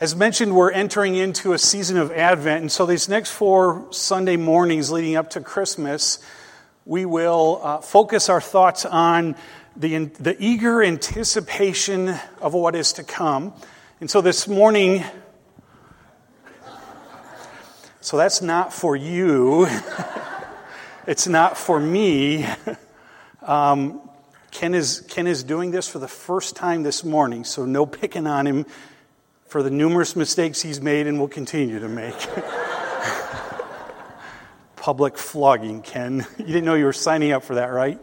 As mentioned, we're entering into a season of Advent, and so these next four Sunday mornings leading up to Christmas, we will uh, focus our thoughts on the, the eager anticipation of what is to come. And so this morning, so that's not for you, it's not for me. Um, Ken, is, Ken is doing this for the first time this morning, so no picking on him for the numerous mistakes he's made and will continue to make. Public flogging, Ken. You didn't know you were signing up for that, right?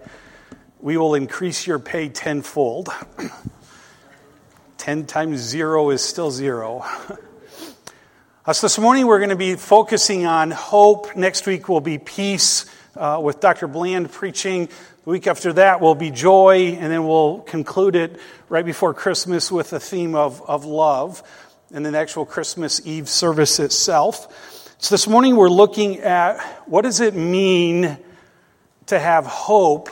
We will increase your pay tenfold. 10 times zero is still zero. So this morning we're going to be focusing on hope. Next week will be peace uh, with Dr. Bland preaching. The week after that will be joy, and then we'll conclude it right before Christmas with the theme of, of love and the actual Christmas Eve service itself. So this morning we're looking at what does it mean to have hope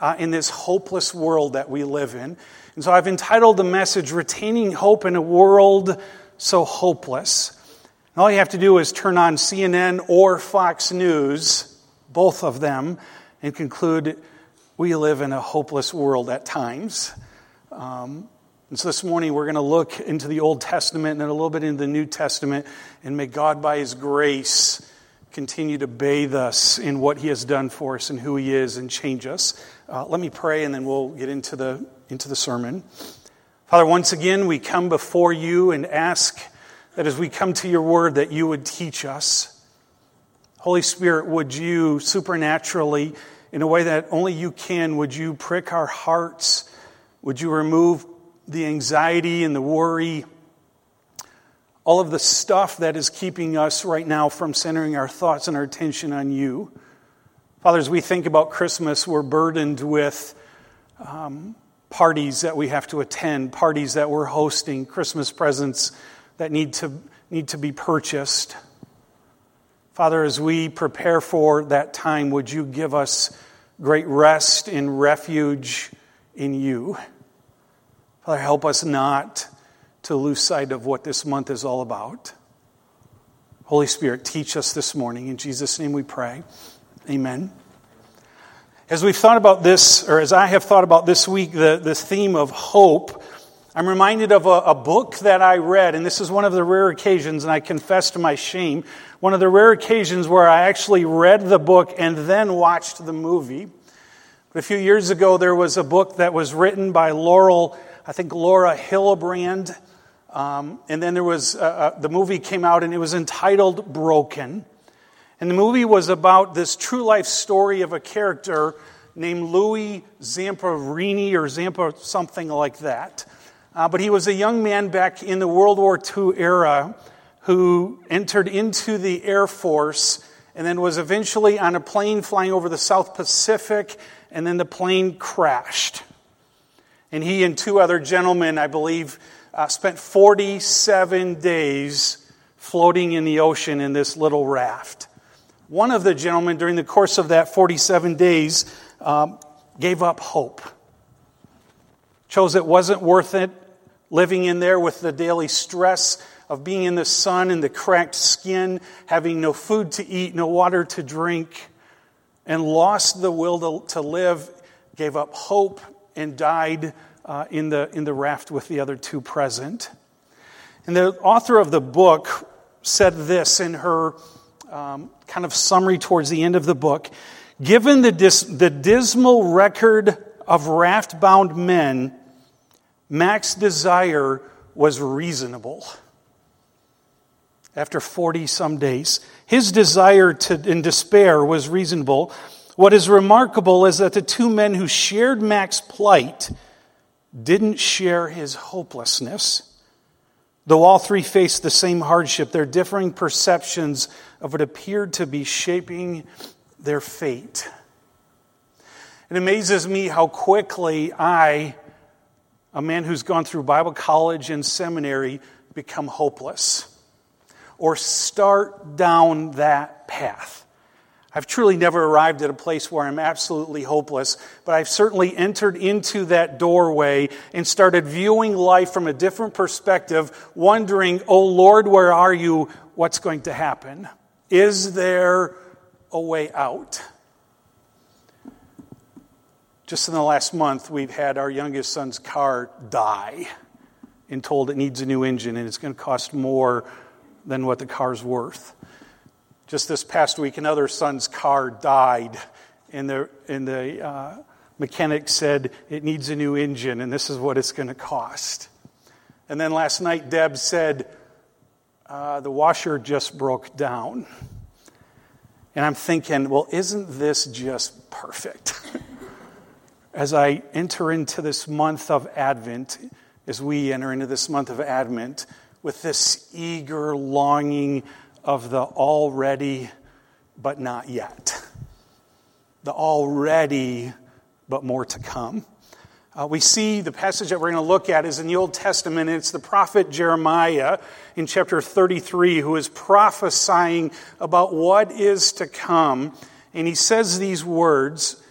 uh, in this hopeless world that we live in. And so I've entitled the message Retaining Hope in a World So Hopeless. All you have to do is turn on CNN or Fox News, both of them, and conclude we live in a hopeless world at times. Um, and so this morning we're going to look into the Old Testament and then a little bit into the New Testament, and may God, by His grace, continue to bathe us in what He has done for us and who He is and change us. Uh, let me pray, and then we'll get into the, into the sermon. Father, once again, we come before you and ask that as we come to your word, that you would teach us. Holy Spirit, would you supernaturally, in a way that only you can, would you prick our hearts? Would you remove the anxiety and the worry, all of the stuff that is keeping us right now from centering our thoughts and our attention on you? Father, as we think about Christmas, we're burdened with um, parties that we have to attend, parties that we're hosting, Christmas presents that need to, need to be purchased. Father, as we prepare for that time, would you give us great rest and refuge in you? Father, help us not to lose sight of what this month is all about. Holy Spirit, teach us this morning. In Jesus' name we pray. Amen. As we've thought about this, or as I have thought about this week, the, the theme of hope, I'm reminded of a, a, book that I read, and this is one of the rare occasions, and I confess to my shame, one of the rare occasions where I actually read the book and then watched the movie. But A few years ago, there was a book that was written by Laurel, I think Laura Hillenbrand, um, and then there was uh, uh, the movie came out, and it was entitled Broken. And the movie was about this true life story of a character named Louis Zamperini or Zampa something like that. Uh, but he was a young man back in the World War II era who entered into the Air Force and then was eventually on a plane flying over the South Pacific, and then the plane crashed. And he and two other gentlemen, I believe, uh, spent 47 days floating in the ocean in this little raft. One of the gentlemen, during the course of that 47 days, um, gave up hope. Chose it wasn't worth it living in there with the daily stress of being in the sun and the cracked skin, having no food to eat, no water to drink, and lost the will to, to live, gave up hope, and died uh, in, the, in the raft with the other two present. And the author of the book said this in her um, kind of summary towards the end of the book. Given the, dis- the dismal record of raft bound men, Mac's desire was reasonable. After 40 some days, his desire to, in despair was reasonable. What is remarkable is that the two men who shared Mac's plight didn't share his hopelessness. Though all three faced the same hardship, their differing perceptions of what appeared to be shaping their fate. It amazes me how quickly I a man who's gone through Bible college and seminary become hopeless or start down that path. I've truly never arrived at a place where I'm absolutely hopeless, but I've certainly entered into that doorway and started viewing life from a different perspective, wondering, oh Lord, where are you? What's going to happen? Is there a way out? Just in the last month, we've had our youngest son's car die and told it needs a new engine and it's going to cost more than what the car's worth. Just this past week, another son's car died, and the, and the uh, mechanic said it needs a new engine, and this is what it's going to cost. And then last night, Deb said, uh, the washer just broke down. And I'm thinking, well, isn't this just perfect? as I enter into this month of Advent, as we enter into this month of Advent, with this eager longing of the already but not yet. The already but more to come. Uh, we see the passage that we're going to look at is in the Old Testament. It's the prophet Jeremiah in chapter 33 who is prophesying about what is to come. And he says these words.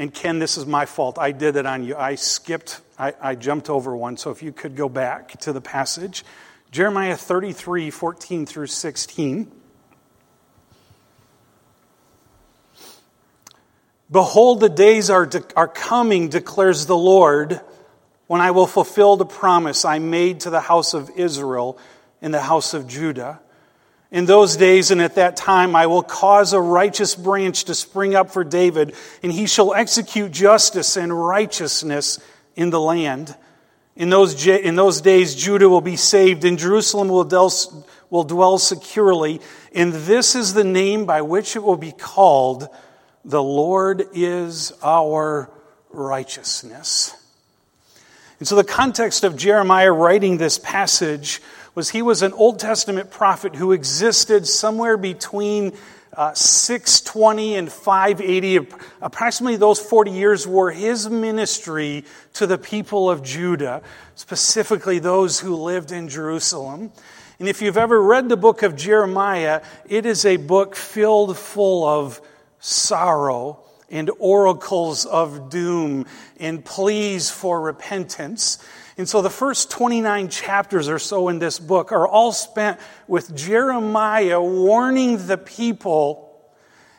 And Ken, this is my fault. I did it on you. I skipped, I, I jumped over one. So if you could go back to the passage. Jeremiah 33, 14 through 16. Behold, the days are, de- are coming, declares the Lord, when I will fulfill the promise I made to the house of Israel and the house of Judah. In those days and at that time, I will cause a righteous branch to spring up for David, and he shall execute justice and righteousness in the land. In those, in those days, Judah will be saved, and Jerusalem will dwell, will dwell securely. And this is the name by which it will be called The Lord is our righteousness. And so, the context of Jeremiah writing this passage was he was an Old Testament prophet who existed somewhere between uh, 620 and 580, approximately those 40 years were his ministry to the people of Judah, specifically those who lived in Jerusalem. And if you've ever read the book of Jeremiah, it is a book filled full of sorrow and oracles of doom and pleas for repentance. And so the first 29 chapters or so in this book are all spent with Jeremiah warning the people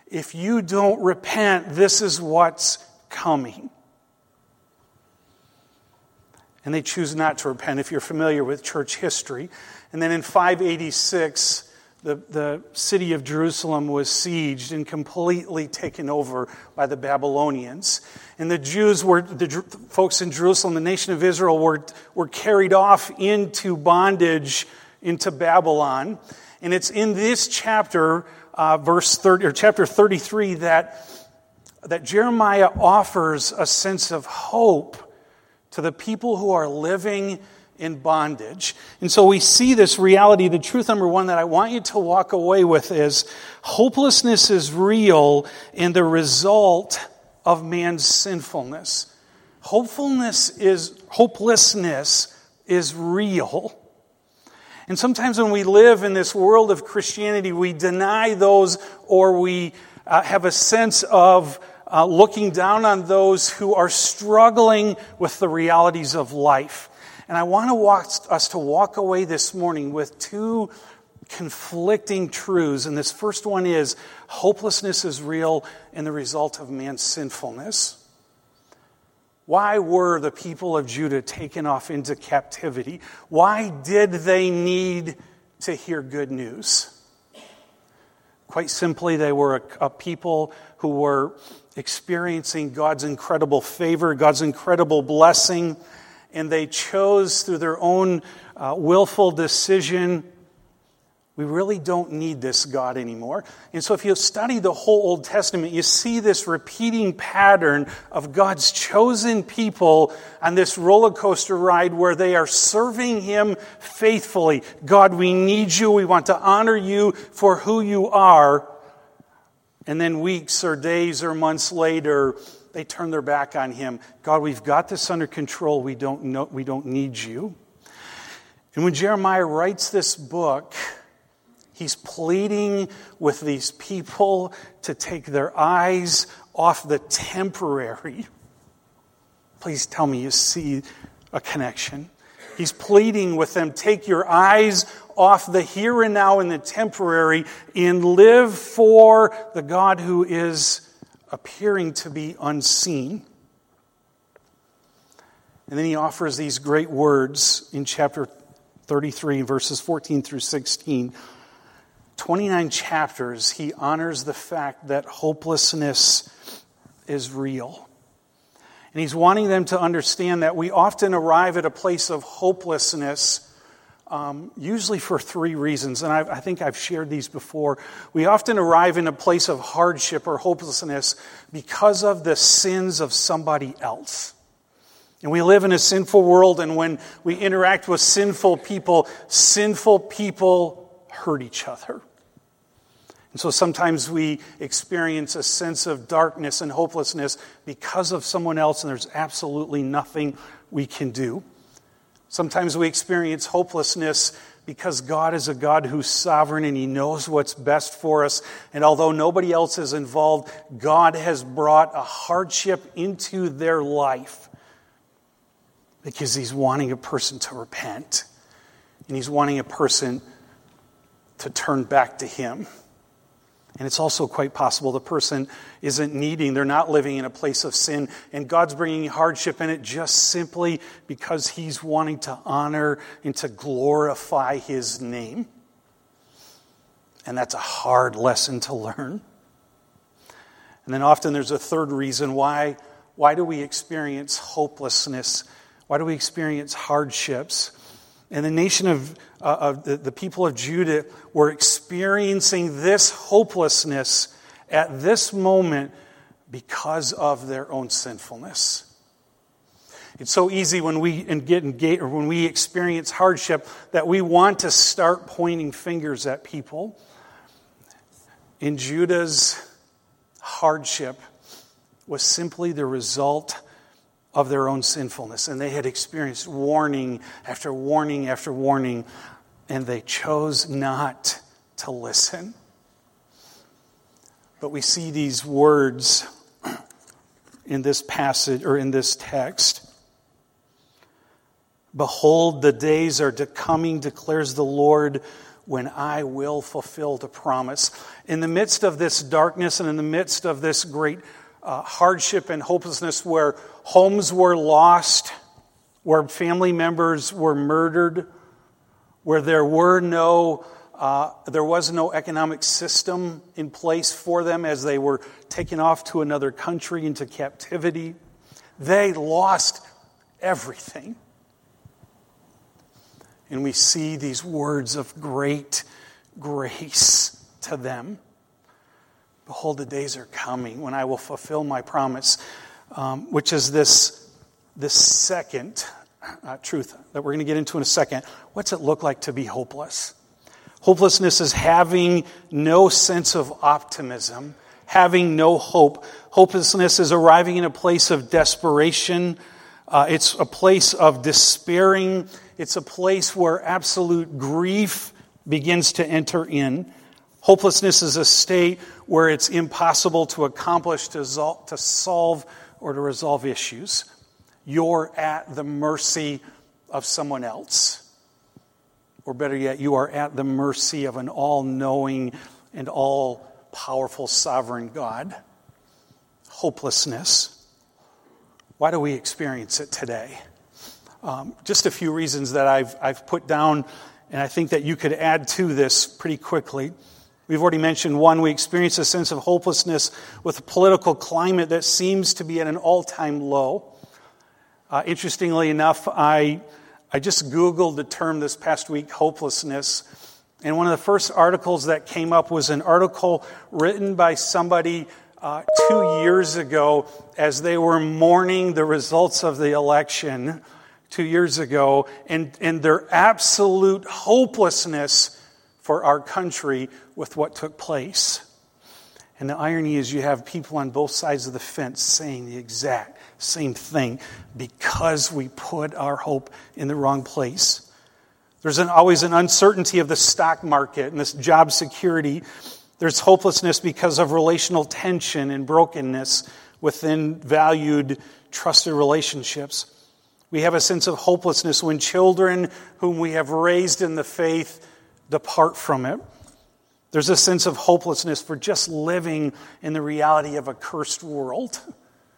if you don't repent, this is what's coming. And they choose not to repent if you're familiar with church history. And then in 586, the, the city of Jerusalem was sieged and completely taken over by the Babylonians. And the Jews were, the folks in Jerusalem, the nation of Israel, were, were carried off into bondage into Babylon. And it's in this chapter, uh, verse 30, or chapter 33, that, that Jeremiah offers a sense of hope to the people who are living in bondage. And so we see this reality. The truth number one that I want you to walk away with is hopelessness is real and the result of man's sinfulness. Hopefulness is, hopelessness is real. And sometimes when we live in this world of Christianity, we deny those or we uh, have a sense of uh, looking down on those who are struggling with the realities of life. And I want to walk, us to walk away this morning with two conflicting truths. And this first one is hopelessness is real and the result of man's sinfulness. Why were the people of Judah taken off into captivity? Why did they need to hear good news? Quite simply, they were a, a people who were experiencing God's incredible favor, God's incredible blessing and they chose through their own uh, willful decision we really don't need this God anymore. And so, if you study the whole Old Testament, you see this repeating pattern of God's chosen people on this roller coaster ride where they are serving Him faithfully. God, we need you. We want to honor you for who you are. And then, weeks or days or months later, they turn their back on him. God, we've got this under control. We don't, know, we don't need you. And when Jeremiah writes this book, He's pleading with these people to take their eyes off the temporary. Please tell me you see a connection. He's pleading with them take your eyes off the here and now and the temporary and live for the God who is appearing to be unseen. And then he offers these great words in chapter 33, verses 14 through 16. 29 chapters, he honors the fact that hopelessness is real. And he's wanting them to understand that we often arrive at a place of hopelessness um, usually for three reasons, and I've, i think I've shared these before. We often arrive in a place of hardship or hopelessness because of the sins of somebody else. And we live in a sinful world, and when we interact with sinful people, sinful people hurt each other. And so sometimes we experience a sense of darkness and hopelessness because of someone else, and there's absolutely nothing we can do. Sometimes we experience hopelessness because God is a God who's sovereign and He knows what's best for us. And although nobody else is involved, God has brought a hardship into their life because He's wanting a person to repent and He's wanting a person to turn back to Him. And it's also quite possible the person isn't needing, they're not living in a place of sin, and God's bringing hardship in it just simply because He's wanting to honor and to glorify His name. And that's a hard lesson to learn. And then often there's a third reason why. Why do we experience hopelessness? Why do we experience hardships? And the nation of, uh, of the, the people of Judah were experiencing this hopelessness at this moment because of their own sinfulness. It's so easy when we get engaged or when we experience hardship that we want to start pointing fingers at people. In Judah's hardship was simply the result of their own sinfulness. And they had experienced warning after warning after warning, and they chose not to listen. But we see these words in this passage or in this text. Behold, the days are coming, declares the Lord, when I will fulfill the promise. In the midst of this darkness and in the midst of this great uh, hardship and hopelessness where homes were lost, where family members were murdered, where there were no uh, there was no economic system in place for them as they were taken off to another country into captivity. They lost everything. And we see these words of great grace to them. Behold, the days are coming when I will fulfill my promise, um, which is this, this second uh, truth that we're going to get into in a second. What's it look like to be hopeless? Hopelessness is having no sense of optimism, having no hope. Hopelessness is arriving in a place of desperation. Uh, it's a place of despairing. It's a place where absolute grief begins to enter in. Hopelessness is a state where it's impossible to accomplish, to, to solve, or to resolve issues. You're at the mercy of someone else. Or better yet, you are at the mercy of an all knowing and all powerful sovereign God. Hopelessness. Why do we experience it today? Um, just a few reasons that I've, I've put down, and I think that you could add to this pretty quickly. We've already mentioned one, we experience a sense of hopelessness with a political climate that seems to be at an all time low. Uh, interestingly enough, I, I just Googled the term this past week, hopelessness. And one of the first articles that came up was an article written by somebody uh, two years ago as they were mourning the results of the election two years ago and, and their absolute hopelessness for our country with what took place. And the irony is, you have people on both sides of the fence saying the exact same thing because we put our hope in the wrong place. There's an, always an uncertainty of the stock market and this job security. There's hopelessness because of relational tension and brokenness within valued, trusted relationships. We have a sense of hopelessness when children whom we have raised in the faith depart from it. There's a sense of hopelessness for just living in the reality of a cursed world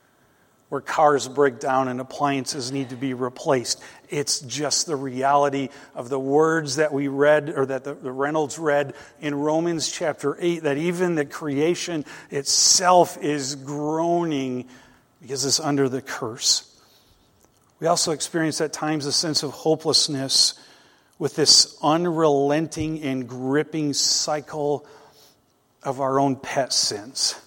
where cars break down and appliances need to be replaced. It's just the reality of the words that we read, or that the, the, Reynolds read in Romans chapter 8, that even the creation itself is groaning because it's under the curse. We also experience at times a sense of hopelessness with this unrelenting and gripping cycle of our own pet sins.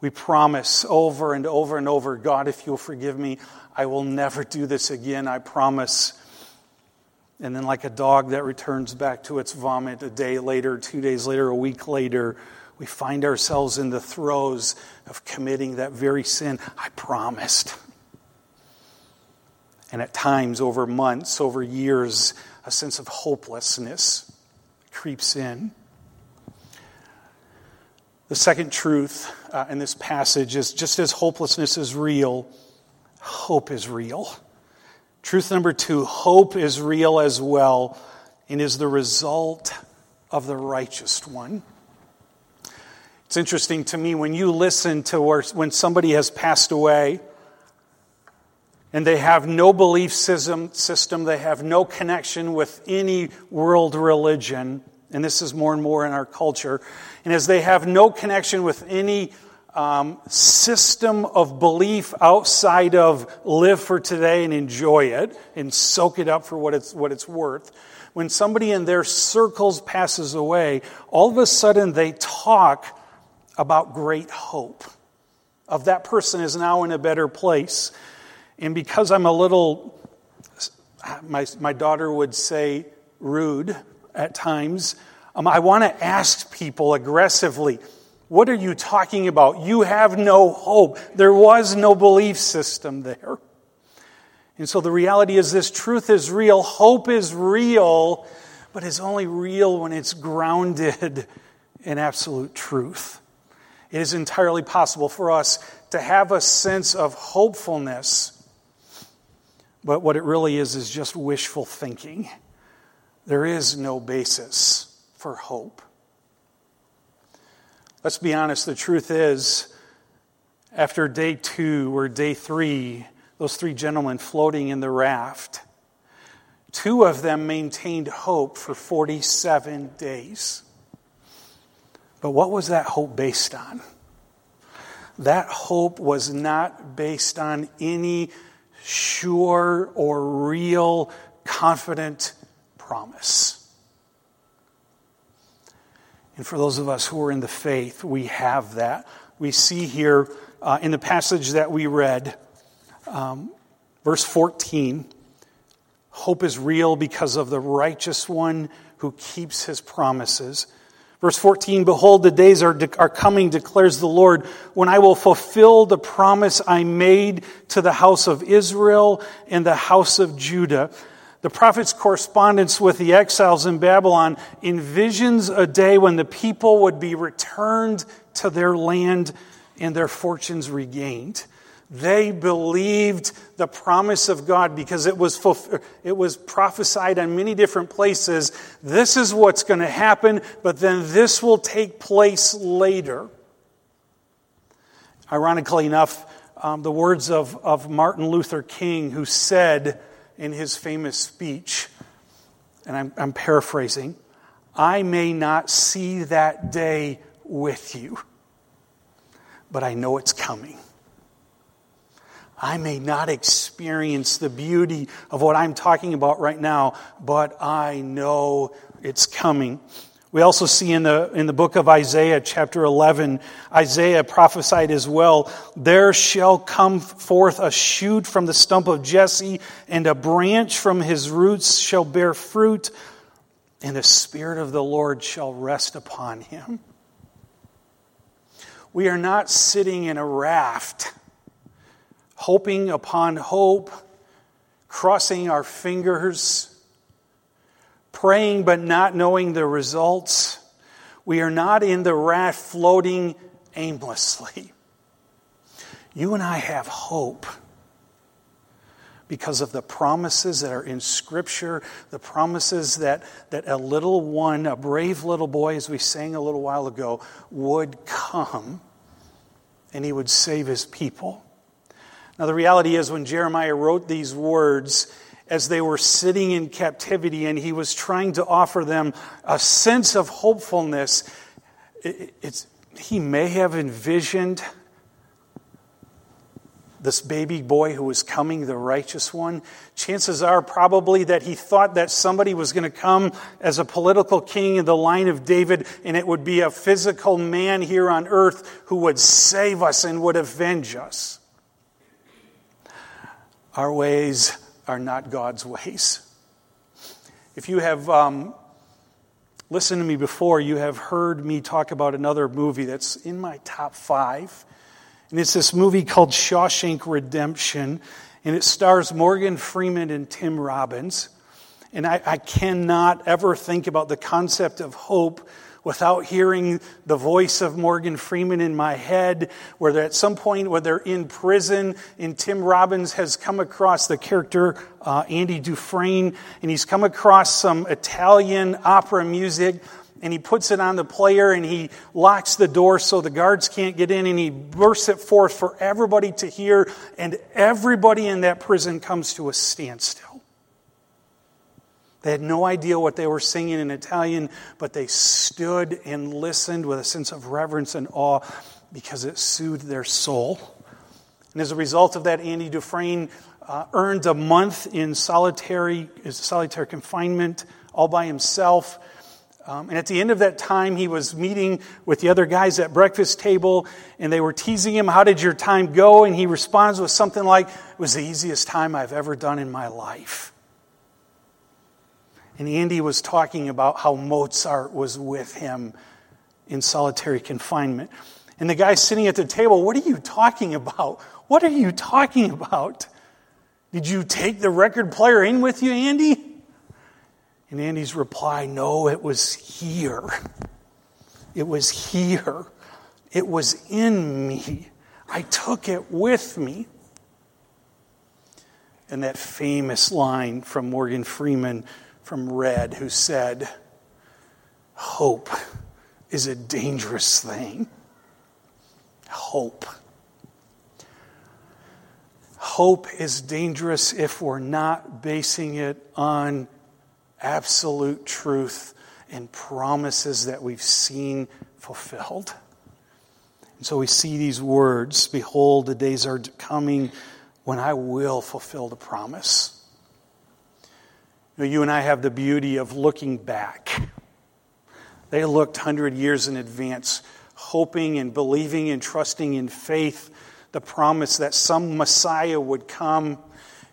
We promise over and over and over God, if you'll forgive me, I will never do this again, I promise. And then, like a dog that returns back to its vomit a day later, two days later, a week later, we find ourselves in the throes of committing that very sin I promised. And at times, over months, over years, a sense of hopelessness creeps in. The second truth uh, in this passage is just as hopelessness is real, hope is real. Truth number two hope is real as well and is the result of the righteous one. It's interesting to me when you listen to where, when somebody has passed away and they have no belief system, they have no connection with any world religion and this is more and more in our culture. And as they have no connection with any um, system of belief outside of live for today and enjoy it and soak it up for what it's, what it's worth, when somebody in their circles passes away, all of a sudden they talk about great hope. Of that person is now in a better place. And because I'm a little, my, my daughter would say, rude, at times. Um, I want to ask people aggressively, what are you talking about? You have no hope. There was no belief system there. And so the reality is this truth is real, hope is real, but it's only real when it's grounded in absolute truth. It is entirely possible for us to have a sense of hopefulness, but what it really is is just wishful thinking. There is no basis for hope. Let's be honest, the truth is, after day two or day three, those three gentlemen floating in the raft, two of them maintained hope for 47 days. But what was that hope based on? That hope was not based on any sure or real, confident promise. And for those of us who are in the faith, we have that. We see here uh, in the passage that we read, um, verse 14 hope is real because of the righteous one who keeps his promises. Verse 14, behold, the days are, de- are coming, declares the Lord, when I will fulfill the promise I made to the house of Israel and the house of Judah the prophet's correspondence with the exiles in Babylon envisions a day when the people would be returned to their land and their fortunes regained. They believed the promise of God because it was, it was prophesied in many different places. This is what's going to happen, but then this will take place later. Ironically enough, um, the words of, of Martin Luther King, who said, in his famous speech, and I'm, I'm paraphrasing, I may not see that day with you, but I know it's coming. I may not experience the beauty of what I'm talking about right now, but I know it's coming. We also see in the, in the book of Isaiah, chapter 11, Isaiah prophesied as well There shall come forth a shoot from the stump of Jesse, and a branch from his roots shall bear fruit, and the Spirit of the Lord shall rest upon him. We are not sitting in a raft, hoping upon hope crossing our fingers, praying but not knowing the results. We are not in the raft floating aimlessly. You and I have hope because of the promises that are in Scripture, the promises that, that a little one, a brave little boy, as we sang a little while ago, would come and he would save his people. Now, the reality is, when Jeremiah wrote these words, as they were sitting in captivity and he was trying to offer them a sense of hopefulness, it, he may have envisioned this baby boy who was coming, the righteous one, chances are probably that he thought that somebody was going to come as a political king in the line of David, and it would be a physical man here on earth who would save us and would avenge us. Our ways are not God's ways. If you have um, listened to me before, you have heard me talk about another movie that's in my top five. And it's this movie called Shawshank Redemption, and it stars Morgan Freeman and Tim Robbins. And I, I cannot ever think about the concept of hope without hearing the voice of Morgan Freeman in my head, where at some point, when they're in prison, and Tim Robbins has come across the character uh, Andy Dufresne, and he's come across some Italian opera music and he puts it on the player and he locks the door so the guards can't get in and he bursts it forth for everybody to hear and everybody in that prison comes to a standstill. They had no idea what they were singing in Italian, but they stood and listened with a sense of reverence and awe because it soothed their soul. And as a result of that, Andy Dufresne uh, earned a month in solitary, solitary confinement all by himself. Um, and at the end of that time, he was meeting with the other guys at breakfast table, and they were teasing him, How did your time go? And he responds with something like, It was the easiest time I've ever done in my life. And Andy was talking about how Mozart was with him in solitary confinement. And the guy sitting at the table, What are you talking about? What are you talking about? Did you take the record player in with you, Andy? And Andy's reply, No, it was here. It was here. It was in me. I took it with me. And that famous line from Morgan Freeman from Red, who said, Hope is a dangerous thing. Hope. Hope is dangerous if we're not basing it on absolute truth and promises that we've seen fulfilled. And so we see these words Behold, the days are coming when I will fulfill the promise. You, know, you and I have the beauty of looking back. They looked 100 years in advance, hoping and believing and trusting in faith the promise that some Messiah would come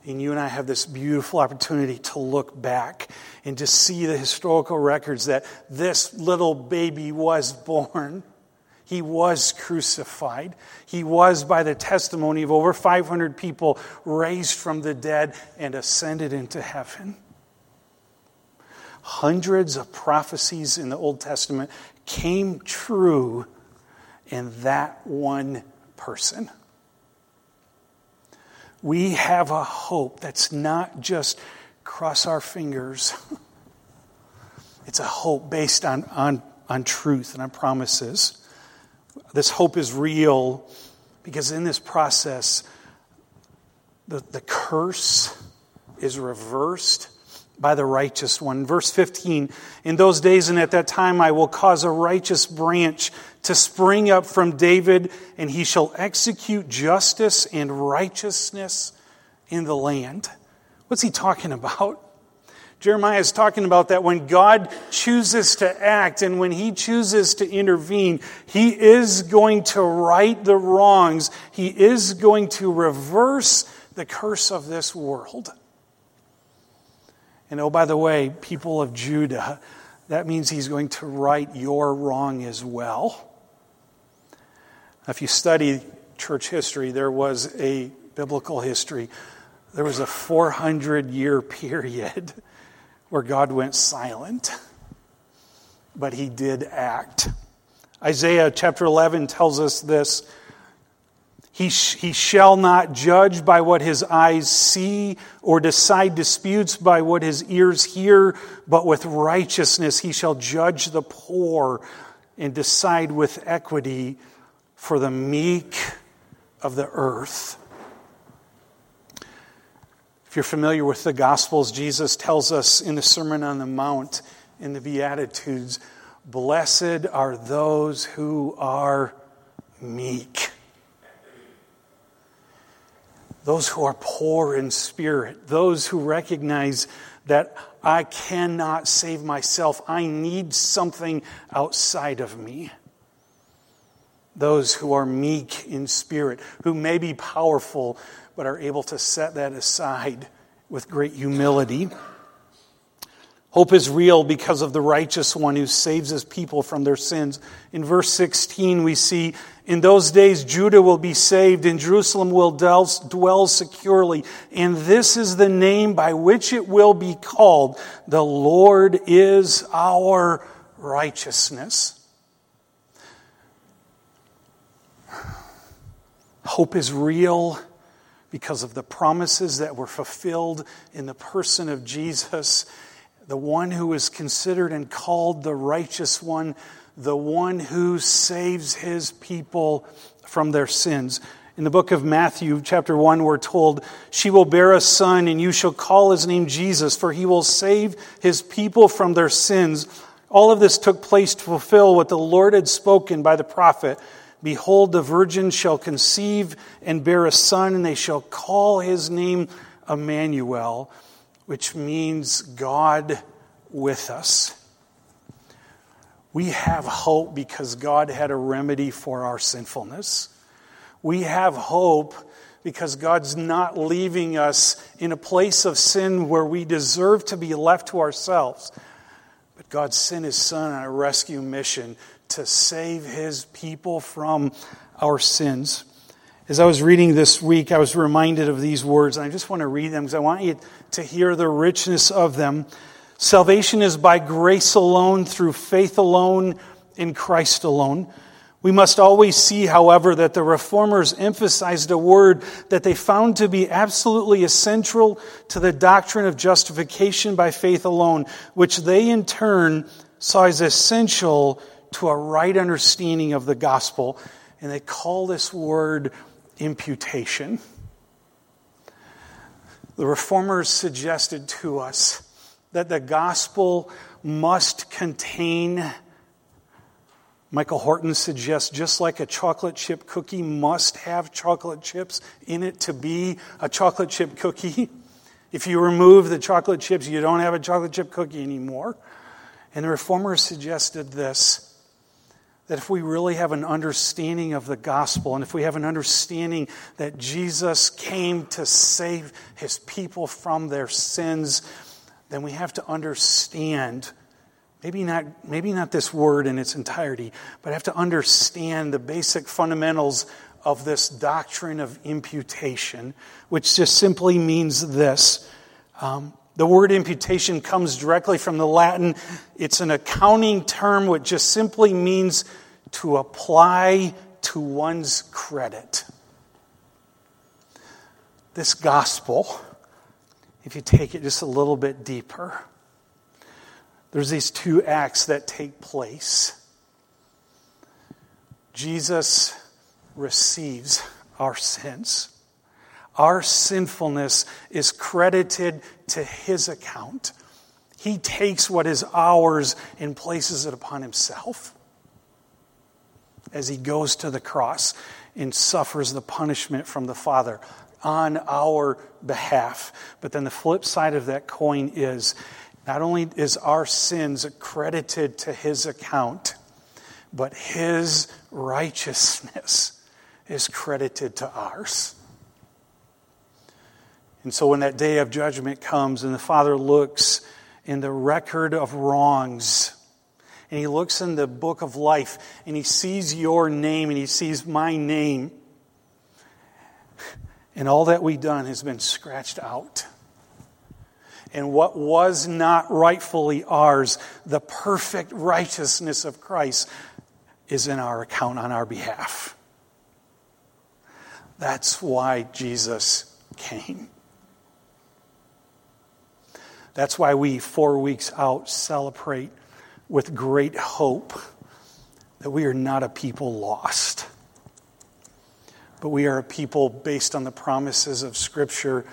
and you and I have this beautiful opportunity to look back and to see the historical records that this little baby was born. He was crucified. He was, by the testimony of over 500 people, raised from the dead and ascended into heaven. Hundreds of prophecies in the Old Testament came true in that one person we have a hope that's not just cross our fingers. It's a hope based on, on, on truth and on promises. This hope is real because in this process, the, the curse is reversed by the righteous one. Verse 15 In those days and at that time, I will cause a righteous branch to spring up from David, and he shall execute justice and righteousness in the land. What's he talking about? Jeremiah is talking about that when God chooses to act and when he chooses to intervene, he is going to right the wrongs. He is going to reverse the curse of this world. And oh, by the way, people of Judah, that means he's going to right your wrong as well. If you study church history, there was a biblical history there was a 400 year period where God went silent, but he did act. Isaiah chapter 11 tells us this. He, sh- he shall not judge by what his eyes see or decide disputes by what his ears hear, but with righteousness he shall judge the poor and decide with equity for the meek of the earth. If you're familiar with the Gospels, Jesus tells us in the Sermon on the Mount, in the Beatitudes, blessed are those who are meek. Those who are poor in spirit, those who recognize that I cannot save myself, I need something outside of me. Those who are meek in spirit, who may be powerful, but are able to set that aside with great humility. Hope is real because of the righteous one who saves his people from their sins. In verse 16, we see, In those days Judah will be saved, and Jerusalem will dwell securely. And this is the name by which it will be called The Lord is our righteousness. Hope is real because of the promises that were fulfilled in the person of Jesus, the one who is considered and called the righteous one, the one who saves his people from their sins. In the book of Matthew, chapter 1, we're told, She will bear a son, and you shall call his name Jesus, for he will save his people from their sins. All of this took place to fulfill what the Lord had spoken by the prophet. Behold, the virgin shall conceive and bear a son, and they shall call his name Emmanuel, which means God with us. We have hope because God had a remedy for our sinfulness. We have hope because God's not leaving us in a place of sin where we deserve to be left to ourselves. But God sent his son on a rescue mission to save his people from our sins. As I was reading this week, I was reminded of these words, and I just want to read them because I want you to hear the richness of them. Salvation is by grace alone, through faith alone, in Christ alone. We must always see, however, that the reformers emphasized a word that they found to be absolutely essential to the doctrine of justification by faith alone, which they in turn saw as essential to a right understanding of the gospel, and they call this word imputation. The reformers suggested to us that the gospel must contain, Michael Horton suggests, just like a chocolate chip cookie must have chocolate chips in it to be a chocolate chip cookie. If you remove the chocolate chips, you don't have a chocolate chip cookie anymore. And the reformers suggested this that if we really have an understanding of the gospel and if we have an understanding that Jesus came to save his people from their sins, then we have to understand maybe not maybe not this word in its entirety, but have to understand the basic fundamentals of this doctrine of imputation, which just simply means this. Um, the word imputation comes directly from the Latin. It's an accounting term which just simply means to apply to one's credit. This gospel, if you take it just a little bit deeper, there's these two acts that take place. Jesus receives our sins. Our sinfulness is credited to his account. He takes what is ours and places it upon himself as he goes to the cross and suffers the punishment from the Father on our behalf. But then the flip side of that coin is not only is our sins credited to his account, but his righteousness is credited to ours. And so when that day of judgment comes and the Father looks in the record of wrongs, and he looks in the book of life and he sees your name and he sees my name, And all that we've done has been scratched out. And what was not rightfully ours, the perfect righteousness of Christ, is in our account on our behalf. That's why Jesus came. That's why we, four weeks out, celebrate with great hope that we are not a people lost, but we are a people based on the promises of Scripture,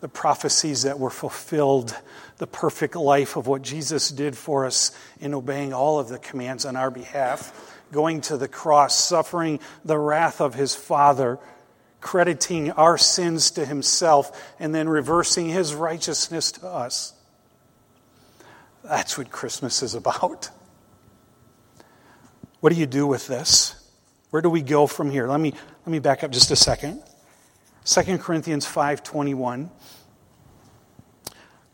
the prophecies that were fulfilled, the perfect life of what Jesus did for us in obeying all of the commands on our behalf, going to the cross, suffering the wrath of his Father crediting our sins to himself and then reversing his righteousness to us. That's what Christmas is about. What do you do with this? Where do we go from here? Let me, let me back up just a second. 2 Corinthians 5:21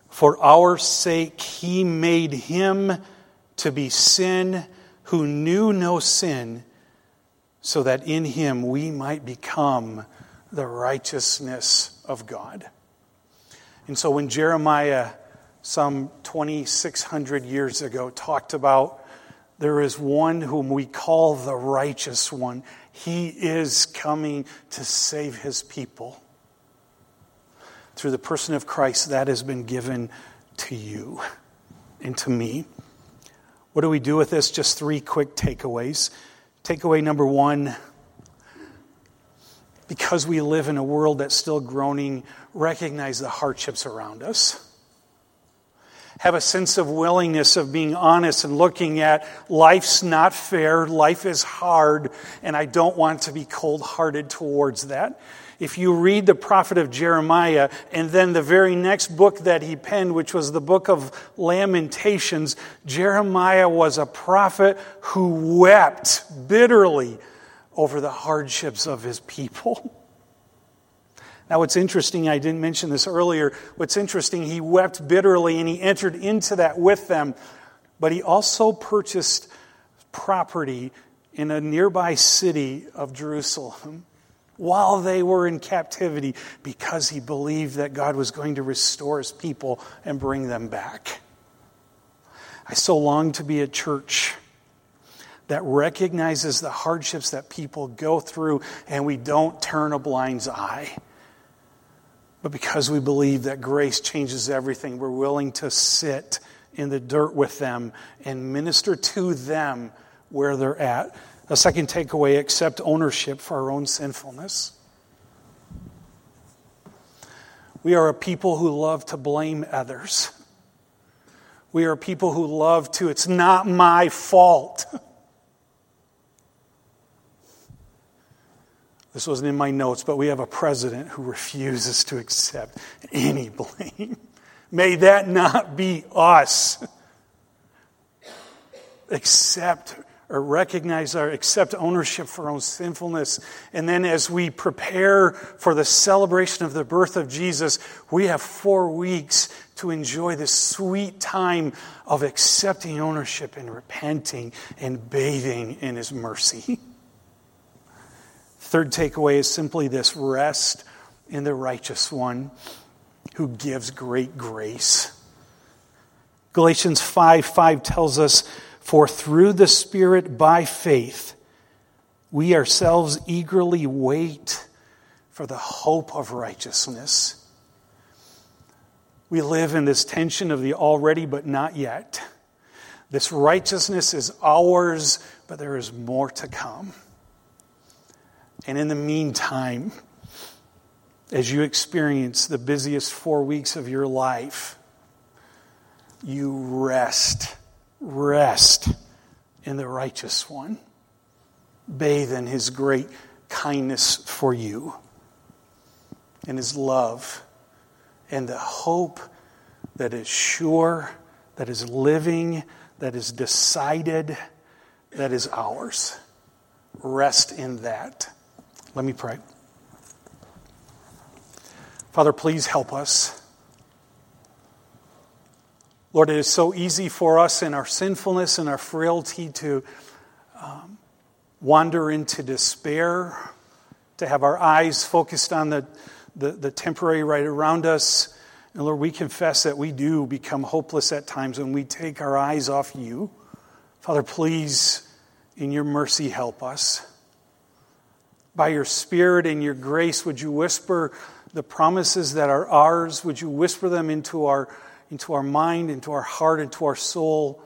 For our sake he made him to be sin who knew no sin so that in him we might become the righteousness of God. And so when Jeremiah, some 2,600 years ago, talked about there is one whom we call the righteous one, he is coming to save his people. Through the person of Christ, that has been given to you and to me. What do we do with this? Just three quick takeaways. Takeaway number one because we live in a world that's still groaning, recognize the hardships around us. Have a sense of willingness of being honest and looking at life's not fair, life is hard, and I don't want to be cold hearted towards that. If you read the prophet of Jeremiah and then the very next book that he penned, which was the book of Lamentations, Jeremiah was a prophet who wept bitterly over the hardships of his people. Now, what's interesting, I didn't mention this earlier. What's interesting, he wept bitterly and he entered into that with them, but he also purchased property in a nearby city of Jerusalem while they were in captivity because he believed that God was going to restore his people and bring them back. I so long to be a church that recognizes the hardships that people go through and we don't turn a blind eye. But because we believe that grace changes everything, we're willing to sit in the dirt with them and minister to them where they're at. A second takeaway accept ownership for our own sinfulness. We are a people who love to blame others. We are people who love to, it's not my fault. This wasn't in my notes, but we have a president who refuses to accept any blame. May that not be us. Accept or recognize our accept ownership for our own sinfulness. And then as we prepare for the celebration of the birth of Jesus, we have four weeks to enjoy this sweet time of accepting ownership and repenting and bathing in his mercy. Third takeaway is simply this rest in the righteous one who gives great grace. Galatians 5 5 tells us, For through the Spirit by faith, we ourselves eagerly wait for the hope of righteousness. We live in this tension of the already but not yet. This righteousness is ours, but there is more to come. And in the meantime, as you experience the busiest four weeks of your life, you rest, rest in the righteous one. Bathe in his great kindness for you, in his love, and the hope that is sure, that is living, that is decided, that is ours. Rest in that. Let me pray. Father, please help us. Lord, it is so easy for us in our sinfulness and our frailty to um, wander into despair, to have our eyes focused on the, the, the temporary right around us. And Lord, we confess that we do become hopeless at times when we take our eyes off you. Father, please, in your mercy, help us. By your Spirit and your grace, would you whisper the promises that are ours? Would you whisper them into our, into our mind, into our heart, into our soul?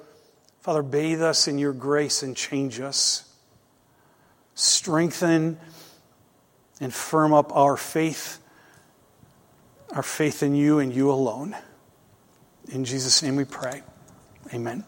Father, bathe us in your grace and change us. Strengthen and firm up our faith our faith in you and you alone. In Jesus' name we pray. Amen.